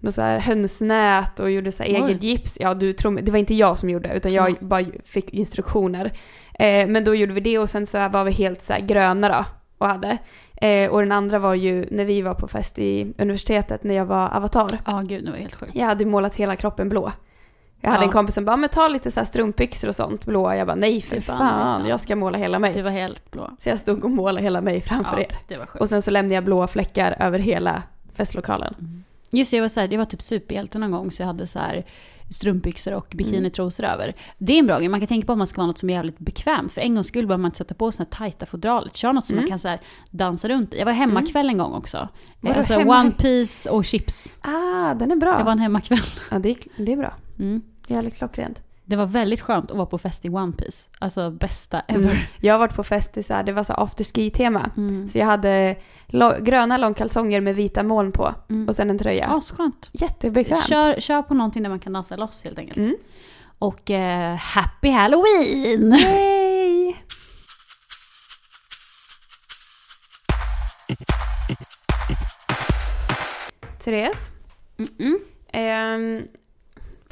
något så här hönsnät och gjorde så här eget gips. Ja, du tror det var inte jag som gjorde utan jag Ja. bara fick instruktioner. Eh, men då gjorde vi det och sen så var vi helt så gröna då och hade. Eh, och den andra var ju när vi var på fest i universitetet när jag var avatar. Ja, gud, det var helt sjukt. Jag hade ju målat hela kroppen blå. Jag hade Ja. en kompis som bara, men ta lite så strumpbyxor och sånt blåa. Jag bara, nej för fan, fan, jag ska måla hela mig. Det var helt blå. Så jag stod och målade hela mig framför Ja, er. det var sjukt. Och sen så lämnade jag blåa fläckar över hela festlokalen. Just det, jag var, så här, jag var typ superhjälte någon gång så jag hade så här strumpbyxor och bikinitrosor över. Det är en bra grej, man kan tänka på om man ska vara något som är jävligt bekvämt. För en gångs skull behöver man inte sätta på sig tajta fodralet. Kör något som Mm. man kan så dansa runt i. Jag var hemmakväll en gång också. Vadå Alltså hemma- one piece och chips. Ah, den är bra. Det var en hemmakväll. Ja, det är, det är bra. Mm. Det är jävligt klockrent. Det var väldigt skönt att vara på fest i one piece. Alltså bästa ever. Mm. Jag har varit på fest i så här, det var så afterski-tema. Mm. Så jag hade lo- gröna långkalsonger med vita moln på Mm. och sen en tröja. Ja, så skönt. Jättebekvämt. Kör, kör på någonting där man kan dansa loss helt enkelt. Mm. Och eh, happy halloween! Yay! Therese, Mm-mm. ehm,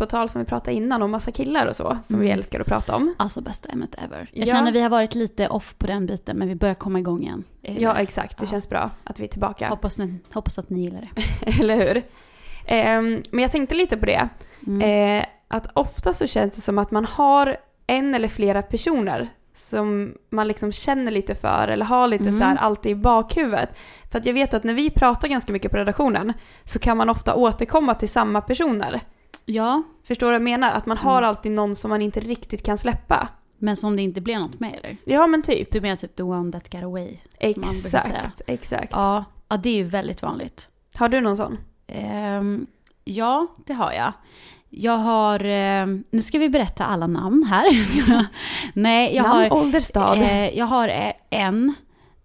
på tal som vi pratade innan om massa killar och så, som vi Mm. älskar att prata om. Alltså bästa ämnet ever. Jag Ja. känner vi har varit lite off på den biten men vi börjar komma igång igen. Eh, Ja, exakt. Det Ja. känns bra att vi är tillbaka. hoppas, ni, hoppas att ni gillar det. Eller hur? Ehm, men jag tänkte lite på det. Mm. Eh, att ofta så känns det som att man har en eller flera personer som man liksom känner lite för eller har lite Mm. så här alltid i bakhuvudet. För att jag vet att när vi pratar ganska mycket på redaktionen så kan man ofta återkomma till samma personer. Ja, Förstår du vad jag menar? Att man har Mm. alltid någon som man inte riktigt kan släppa. men som det inte blev något med eller? Ja men typ. Du menar typ the one that got away? Exakt, exakt. Ja, ja det är ju väldigt vanligt. Har du någon sån? Ehm, ja, det har jag. Jag har, ehm, nu ska vi berätta alla namn här. Nej, jag Namn, har, ålder, stad. eh, jag har eh, en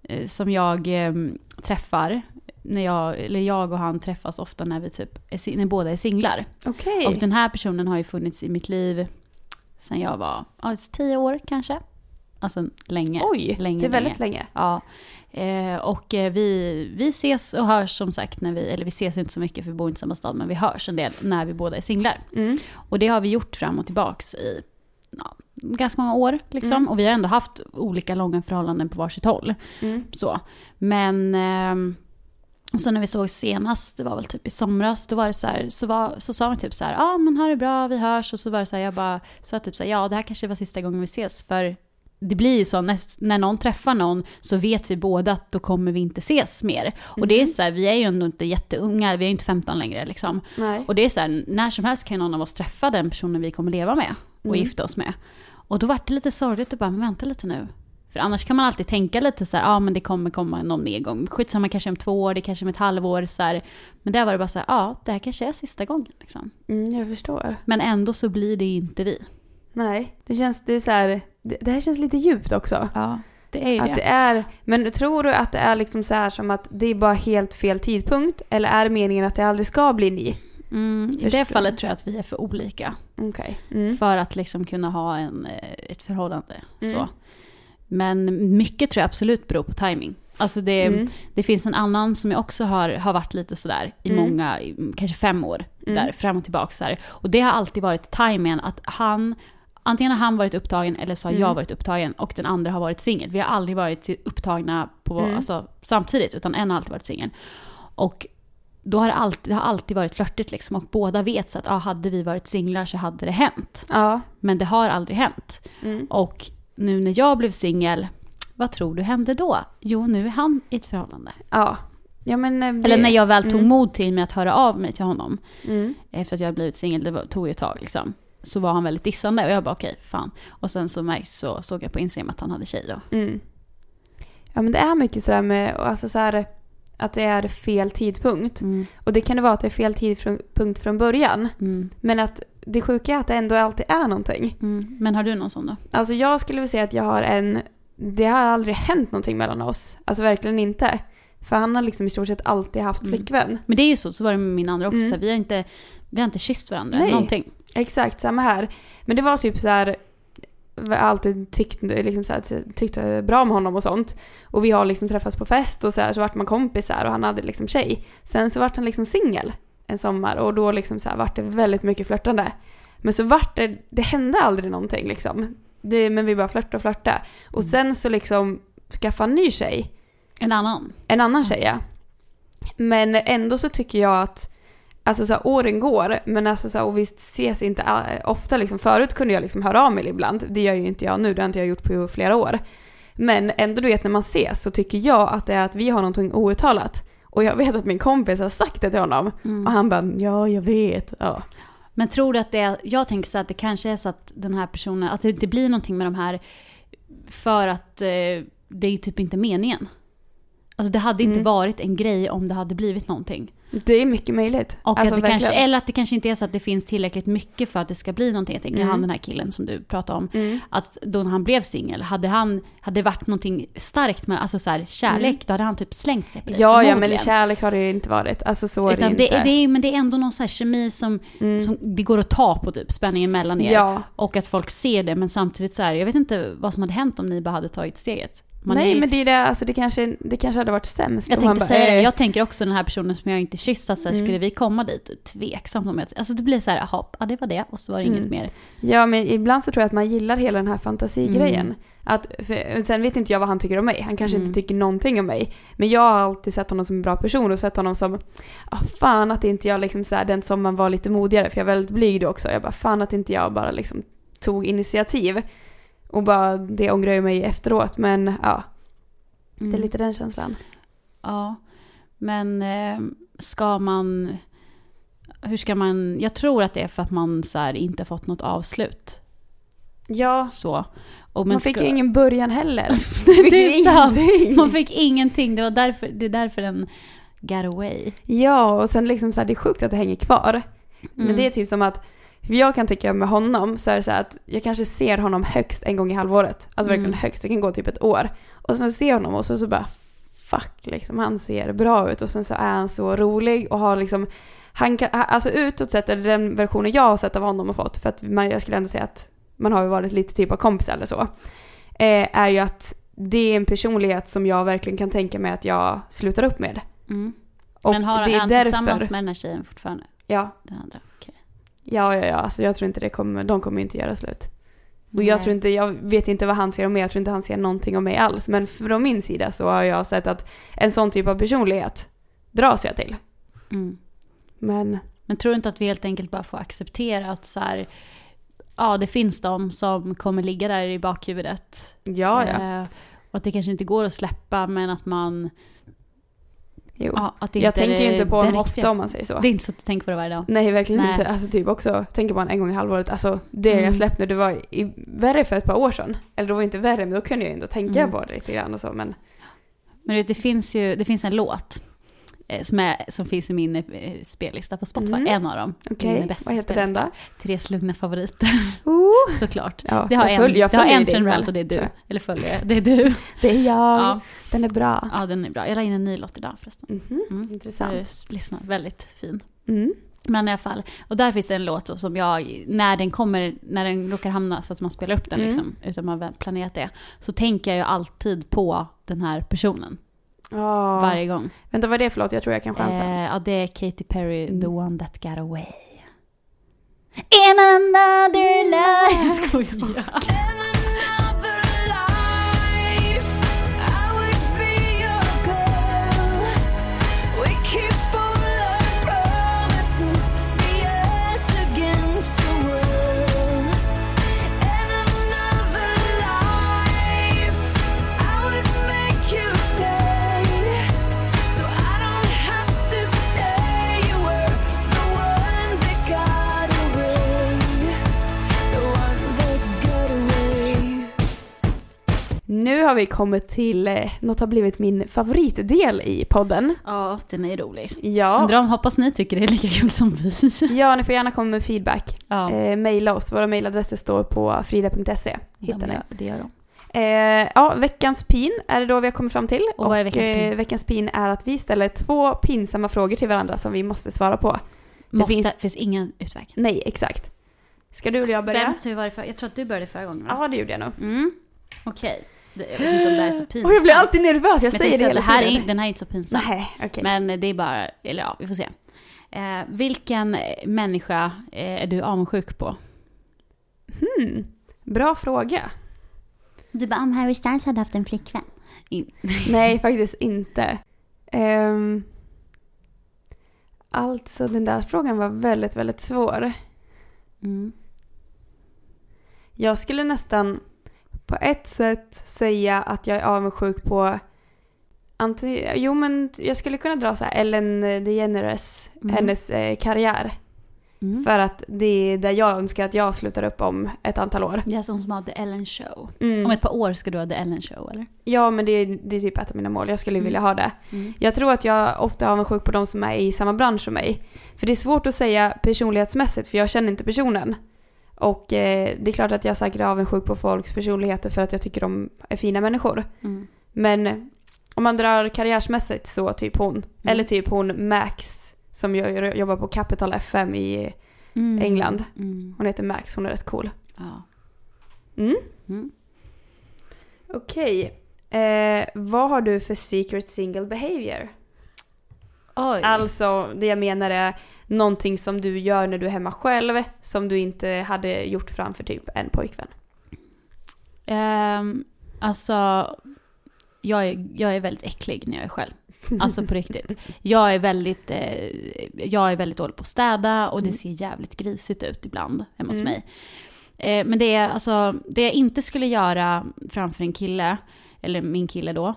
eh, som jag ehm, träffar. När jag, eller jag och han träffas ofta när vi typ är, när båda är singlar. Okej. Och den här personen har ju funnits i mitt liv sen jag var ja, tio år kanske. Alltså länge. Oj, länge, det är väldigt länge. Ja. Eh, och eh, vi, vi ses och hörs som sagt när vi, eller vi ses inte så mycket för vi bor inte i samma stad, men vi hörs en del när vi båda är singlar. Mm. Och det har vi gjort fram och tillbaks i ja, ganska många år liksom. Mm. Och vi har ändå haft olika långa förhållanden på varsitt håll. Mm. Så. Men ehm, och så när vi såg senast, det var väl typ i somras, då var det så här, så, var, så sa vi typ så här, ja ah, men ha det bra, vi hörs. Och så var det så här, jag bara sa typ så här, ja det här kanske var sista gången vi ses. För det blir ju så, när, när någon träffar någon så vet vi båda att då kommer vi inte ses mer. Och det är så här, vi är ju ändå inte jätteunga, vi är inte 15 längre liksom. Nej. Och det är så här, när som helst kan någon av oss träffa den personen vi kommer leva med och Mm. gifta oss med. Och då var det lite sorgligt att bara, men vänta lite nu. För annars kan man alltid tänka lite så här, ja ah, men det kommer komma någon mer gång. Skitsamma kanske om två år, det kanske om ett halvår så här. Men där var det bara så här, ja ah, det här kanske är sista gången liksom. Mm, jag förstår. Men ändå så blir det inte vi. Nej, det känns, det är så här, det, det här känns lite djupt också. Ja, det Att det. det är, men tror du att det är liksom så här som att det är bara helt fel tidpunkt? Eller är det meningen att det aldrig ska bli ni? Mm, I det fallet tror jag att vi är för olika. Okej. Mm. För att liksom kunna ha en, eh, ett förhållande. Mm. Så. Men mycket tror jag absolut beror på timing. Alltså det, Mm. det finns en annan som jag också har, har varit lite sådär i Mm. många, kanske fem år, Mm. där fram och tillbaka. Så här. Och det har alltid varit timingen att han, antingen har han varit upptagen eller så har Mm. jag varit upptagen och den andra har varit singel. Vi har aldrig varit upptagna på, Mm. alltså, samtidigt utan en har alltid varit singel. Och då har det alltid, det har alltid varit flörtigt liksom och båda vet så att ah, hade vi varit singlar så hade det hänt. Ja. Men det har aldrig hänt. Mm. Och nu när jag blev singel, vad tror du hände då? Jo, nu är han i ett förhållande. Ja. Ja men... eh, det- Eller när jag väl tog Mm. mod till mig att höra av mig till honom, Mm. efter att jag hade blivit singel, det tog ju ett tag liksom. Så var han väldigt dissande och jag bara okej, fan. Och sen så, märks, så såg jag på Instagram att han hade tjej då. Mm. Ja men det är mycket sådär med, alltså så här, att det är fel tidpunkt. Mm. Och det kan det vara att det är fel tidpunkt från början. Mm. Men att det sjuka är att det ändå alltid är någonting. Mm. Men har du någon sån då? Alltså jag skulle vilja säga att jag har en, det har aldrig hänt någonting mellan oss. Alltså verkligen inte. För han har liksom i stort sett alltid haft Mm. flickvän. Men det är ju så, så var det med min andra också. Mm. Så här, vi, har inte, vi har inte kysst varandra Nej. någonting. Exakt, samma här. Men det var typ så här. Alltid tyckt, liksom så här, tyckt bra om honom och sånt. Och vi har liksom träffats på fest och så här, så vart man kompisar och han hade liksom tjej. Sen så vart han liksom singel en sommar och då liksom så här vart det väldigt mycket flörtande. Men så vart det, det hände aldrig någonting liksom. Det, men vi bara flörtade och flörtade. Och sen så liksom skaffa en ny tjej. En annan. En annan tjej ja. Men ändå så tycker jag att Alltså så här, åren går, men alltså så här, och vi ses inte ofta liksom. Förut kunde jag liksom höra av mig ibland. Det gör ju inte jag nu, det har inte jag gjort på flera år. Men ändå du vet när man ses så tycker jag att det är att vi har någonting outtalat. Och jag vet att min kompis har sagt det till honom. Mm. Och han bara, ja jag vet. Ja. Men tror du att det är, jag tänker så att det kanske är så att den här personen, att det inte blir någonting med de här för att eh, det är typ inte meningen. Alltså det hade inte Mm. varit en grej om det hade blivit någonting. Det är mycket möjligt. Och Alltså, att det kanske, eller att det kanske inte är så att det finns tillräckligt mycket för att det ska bli någonting. Jag tänker Mm. han den här killen som du pratade om. Mm. Att då han blev singel, hade, han, hade det varit någonting starkt med, alltså så här, kärlek, Mm. då hade han typ slängt sig på dig. Ja, ja, men kärlek har det ju inte varit. Alltså så är det det, inte. det är, men det är ändå någon så här kemi som, Mm. som det går att ta på typ, spänningen mellan er. Ja. Och att folk ser det, men samtidigt så här, jag vet inte vad som hade hänt om ni bara hade tagit steget. Man Nej är, men det är det, alltså det kanske, det kanske hade varit sämst. jag tänkte bara, säga det, jag tänker också den här personen som jag inte kysst, att så här, Mm. skulle vi komma dit, tveksamt om jag, alltså det blir så här, jaha, ja det var det, och så var det inget Mm. mer. Ja men ibland så tror jag att man gillar hela den här fantasigrejen. Mm. Att, för, sen vet inte jag vad han tycker om mig, han kanske Mm. inte tycker någonting om mig. Men jag har alltid sett honom som en bra person och sett honom som, ah, fan att inte jag liksom så här, den som man var lite modigare, för jag är väldigt blyg då också. Jag bara, fan att inte jag bara liksom tog initiativ. Och bara, det ångrar jag mig efteråt men ja, det är Mm. lite den känslan. Ja, men eh, ska man... Hur ska man... Jag tror att det är för att man så inte fått något avslut. Ja, Så. Och, men man fick ska- ju ingen början heller. det är sant. Man fick ingenting. Det, var därför, det är därför den got away. Ja, och sen liksom så här, det är sjukt att det hänger kvar. Men Mm. det är typ som att, jag kan tycka med honom så är det så att jag kanske ser honom högst en gång i halvåret. Alltså verkligen Mm. högst, det kan gå typ ett år. Och sen ser jag honom och så, så bara fuck liksom, han ser bra ut och sen så är han så rolig och har liksom han kan, alltså utåt sett är det den versionen jag har sett av honom och fått, för att man, jag skulle ändå säga att man har ju varit lite typ av kompis eller så. Eh, är ju att det är en personlighet som jag verkligen kan tänka mig att jag slutar upp med. Mm. Men har han därför, tillsammans med den här tjejen fortfarande? Ja, Den andra? Ja, ja, ja. Alltså jag tror inte det kommer, de kommer inte göra slut. Och Nej. jag tror inte, jag vet inte vad han ser om mig, jag tror inte han ser någonting om mig alls. Men från min sida så har jag sett att en sån typ av personlighet dras jag till. Mm. Men Men tror du inte att vi helt enkelt bara får acceptera att så här, ja det finns de som kommer ligga där i bakhuvudet. ja, ja. Eh, och att det kanske inte går att släppa men att man, Jo. ja att det jag inte tänker ju inte på honom riktiga. ofta om man säger så. Det är inte så att du tänker på det varje dag. Nej, verkligen Nej. inte. Alltså typ också, tänker på honom en gång i halvåret. Alltså det Mm. jag släppte nu, det var i, värre för ett par år sedan. Eller det var inte värre, men då kunde jag ändå tänka Mm. på det lite grann och så. Men Men det finns ju det finns en låt som, är, som finns i min eh, spellista på Spotify. Mm. En av dem. Min bästa vad heter den spellista. då? Tres lugna favoriter, Oh, såklart. ja, Det har jag följ- en, det har följer en väl, och det är du. Eller följare, det är du. Det är jag. Ja, Den är bra. ja, den är bra. Jag la in en ny låt idag förresten. Mhm, Mm. Intressant. Så Lyssna, väldigt fin. Mm. Men i alla fall, och där finns det en låt som jag, när den kommer, när den råkar hamna så att man spelar upp den Mm. liksom, utan man har planerat det, så tänker jag ju alltid på den här personen Ja. varje gång. Vänta, vad är det för låt? Jag tror jag kan chansa. Eh, ja, det är Katy Perry, Mm. The One That Got Away. In another life! Jag skojar. Har vi kommit till eh, något har blivit min favoritdel i podden. Ja, den är rolig. Ja, Undrar om, hoppas ni tycker det är lika kul som vi. ja ni får gärna komma med feedback. Ja, Eh, maila oss, våra mailadresser står på frida.se. Hittar de ni. gör, det gör de. Eh, ja, veckans pin är det då vi har kommit fram till. Och vad är veckans pin? Eh, veckans pin är att vi ställer två pinsamma frågor till varandra som vi måste svara på. Måste, finns- finns... ingen utväg. Nej, exakt. Ska du eller jag börja? Vems tur var det för? Jag tror att du började förra gången? Ja, det gjorde jag nog. Mm. Okej. Jag vet inte om det här är så pinsamt. Och jag blir alltid nervös, jag Men säger det hela här, det här är, tiden. Den här är inte så pinsam. Nej, okej. Men det är bara, eller ja, vi får se. Eh, vilken människa eh, är du avundsjuk på? Hmm. Bra fråga. Du bara, om Harry Styles hade haft en flickvän. In- Nej, faktiskt inte. Um, alltså, den där frågan var väldigt, väldigt svår. Mm. Jag skulle nästan på ett sätt säga att jag är avundsjuk på Anti, jo men jag skulle kunna dra så här Ellen DeGeneres, Mm. hennes eh, karriär. Mm. För att det är där jag önskar att jag slutar upp om ett antal år. Det är alltså hon som har The Ellen Show. Mm. Om ett par år ska du ha The Ellen Show, eller? Ja men det är, det är typ ett av mina mål, jag skulle Mm. vilja ha det. Mm. Jag tror att jag ofta är avundsjuk på de som är i samma bransch som mig. För det är svårt att säga personlighetsmässigt för jag känner inte personen. Och eh, det är klart att jag säkert är avundsjuk på folks personligheter för att jag tycker de är fina människor. Mm. Men om man drar karriärsmässigt så typ hon. Mm. Eller typ hon Max som jag jobbar på Capital FM i Mm. England. Mm. Hon heter Max, hon är rätt cool. Ja. Mm. Mm. Okej. Eh, vad har du för secret single behavior? Oj. Alltså det jag menar är någonting som du gör när du är hemma själv som du inte hade gjort framför typ en pojkvän. Ehm, alltså, jag är, jag är väldigt äcklig när jag är själv. Alltså på riktigt. Jag är väldigt, eh, jag är väldigt dålig på att städa och det Mm. ser jävligt grisigt ut ibland hemma hos Mm. mig. Eh, men det är alltså, det jag inte skulle göra framför en kille, eller min kille då,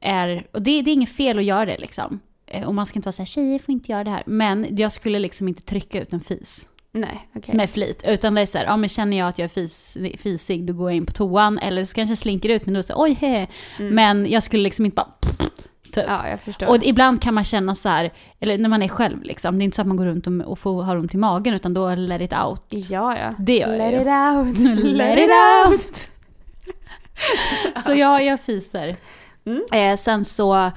är, och det, det är inget fel att göra det liksom. Eh, och man ska inte vara så här, tjejer får inte göra det här. Men jag skulle liksom inte trycka ut en fis Nej, okej. med flit. Utan det är så här, ja men känner jag att jag är fis, fisig, då går jag in på toan. Eller så kanske jag slinker ut, men då säger oj he. Mm. Men jag skulle liksom inte bara typ. Ja, jag förstår. Och ibland kan man känna så här, eller när man är själv liksom, det är inte så att man går runt och, och får, har ont i magen, utan då let it out. ja, ja. Det gör Let jag it ju. out. Let it out! så ja, jag fiser. Mm. Eh, sen så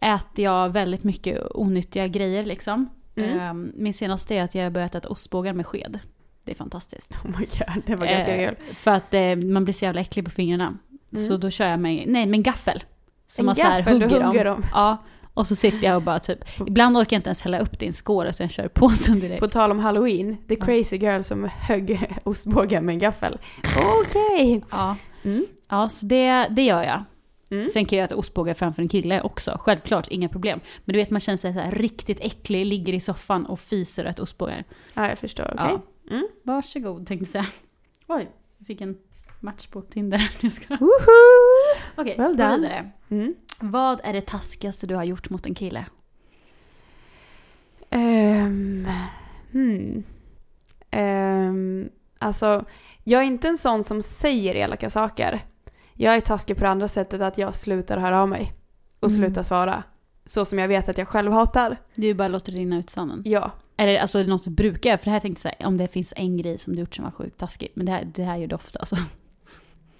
äter jag väldigt mycket onyttiga grejer liksom. Mm. Eh, min senaste är att jag har börjat äta ostbågar med sked. Det är fantastiskt. Oh my god, det var ganska Eh, kul. För att eh, man blir så jävla äcklig på fingrarna. Mm. Så då kör jag med, nej med en gaffel. Så En man så här gaffel, du hugger, hugger dem. dem. Ja. Och så sitter jag och bara typ, ibland orkar jag inte ens hälla upp en skål utan jag kör påsen direkt. På tal om halloween, the Ja. crazy girl som högg ostbågar med en gaffel. Okej. Ja, Mm. ja så det, det gör jag. Mm. Sen kan jag äta ostbågar framför en kille också, självklart, inga problem. Men du vet man känner sig så här riktigt äcklig, ligger i soffan och fiser och äter ostbågar. Ja, jag förstår. Okej. Ja. Mm. Varsågod tänkte jag säga. Oj, jag fick en match på Tinder. Jag ska... Woho! Okej, Well gå done. vidare. Mm. Vad är det taskigaste du har gjort mot en kille? Um, hmm. Ehm, alltså, jag är inte en sån som säger elaka saker. Jag är taskig på det andra sättet att jag slutar höra av mig. Och Mm. slutar svara. Så som jag vet att jag själv hatar. Du bara låter det rinna ut sanden. Ja. Eller alltså något du brukar för det här tänkte jag säga, om det finns en grej som du gjort som var sjukt taskigt. Men det här, det här gör du ofta alltså.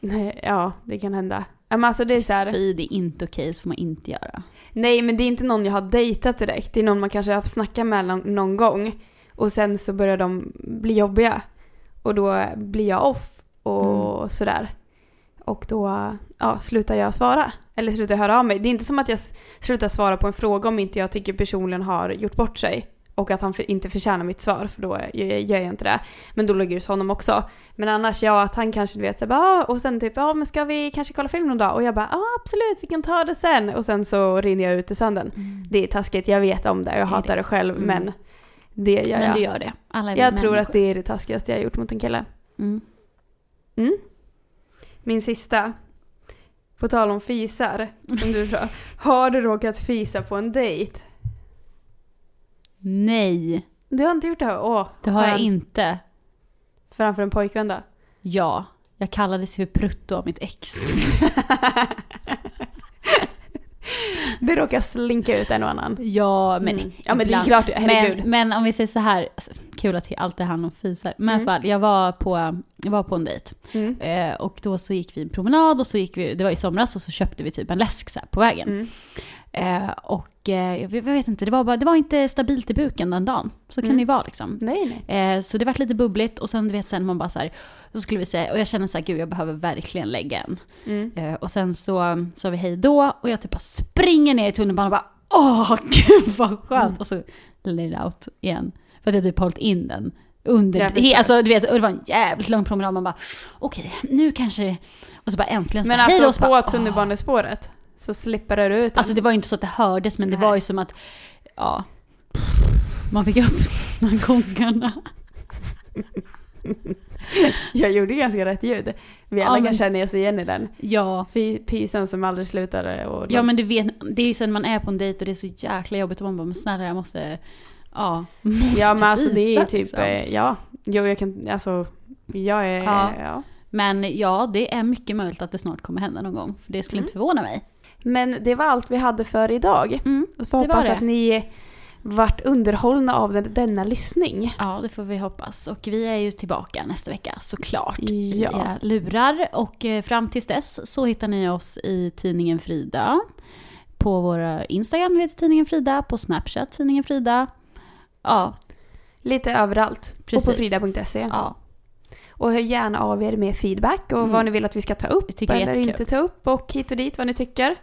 Nej, ja, det kan hända. Men alltså det är så här, Fy, det är inte okej, så får man inte göra. Nej, men det är inte någon jag har dejtat direkt. Det är någon man kanske har snackat med någon, någon gång. Och sen så börjar de bli jobbiga. Och då blir jag off och Mm. sådär. Och då ja, slutar jag svara. Eller slutar jag höra av mig. Det är inte som att jag slutar svara på en fråga om inte jag tycker personen har gjort bort sig. Och att han inte förtjänar mitt svar, för då gör jag, inte det. Men då ligger det hos honom också. Men annars, ja, att han kanske vet, så bara, "Ah", och sen typ, ja men ska vi kanske kolla film någon dag? Och jag bara, ja absolut, vi kan ta det sen. Och sen så rinner jag ut i sanden. Det är taskigt, jag vet om det, jag Det hatar det det. själv, Mm. men det gör Men jag. du gör det. Alla jag tror människor. att det är det taskigaste jag har gjort mot en kille. Mm. Min sista. På tal om fisar, som du sa. Har du råkat fisa på en dejt? Nej, Du har inte gjort det? Åh, det har jag inte. Framför en pojkvän då? Ja. Jag kallades för Prutto av mitt ex. Det råkar slinka ut en och annan. Ja, men, Mm. Ja, men det är klart, herregud. Men, men om vi säger så här, alltså, kul att allt det handlar om fisar. Men i Mm. alla fall, jag var på, jag var på en dejt. Mm. Eh, och då så gick vi en promenad och så gick vi, det var i somras, och så köpte vi typ en läsk så här på vägen. Eh, och eh, jag, vet inte, det var, bara, det var inte stabilt i buken den dagen. Så kan Mm. det ju vara liksom. Nej, nej. Eh, så det var lite bubbligt och sen du vet sen man bara så här, så skulle vi säga, och jag känner så här, gud jag behöver verkligen lägga en. Mm. Eh, och sen så sa vi hej då och jag typ bara springer ner i tunnelbanan och bara åh gud vad skönt. Mm. Och så lay it out igen. För att jag typ hållit in den. Under, alltså du vet, det var en jävligt lång promenad. Man bara okej, nu kanske, och så bara äntligen så Men bara, då. alltså så på bara, tunnelbanespåret så slippade du ut. Alltså det var ju inte så att det hördes men det Nej. var ju som att, ja. Man fick upp gångarna. Jag gjorde ganska rätt ljud. Vi alla Ja, kan men- känna oss igen i den. Ja. Pysen som aldrig slutade. Och Ja men du vet, det är ju sen man är på en dejt och det är så jäkla jobbigt och man bara, men snälla jag måste, ja. Måste Ja men alltså det är ju typ, liksom. eh, ja. Jo jag kan, alltså, jag är, Ja. ja. Men ja, det är mycket möjligt att det snart kommer hända någon gång. För det skulle Mm. inte förvåna mig. Men det var allt vi hade för idag. Mm, Och var hoppas det. att ni vart underhållna av den, denna lyssning. Ja, det får vi hoppas. Och vi är ju tillbaka nästa vecka såklart. I Ja. era lurar. Och eh, fram tills dess så hittar ni oss i tidningen Frida. På våra Instagram vi heter tidningen Frida. På Snapchat tidningen Frida. Ja, Lite överallt. Precis. Och på frida.se. ja. Och hör gärna av er med feedback och Mm. vad ni vill att vi ska ta upp eller inte ta upp och hit och dit vad ni tycker.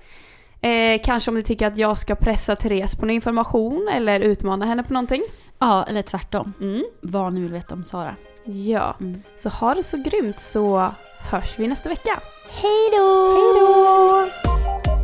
Eh, kanske om ni tycker att jag ska pressa Therese på någon information eller utmana henne på någonting. ja, eller tvärtom. Mm. Vad ni vill veta om Sara. Ja, Mm. så ha det så grymt så hörs vi nästa vecka. Hej då! Hej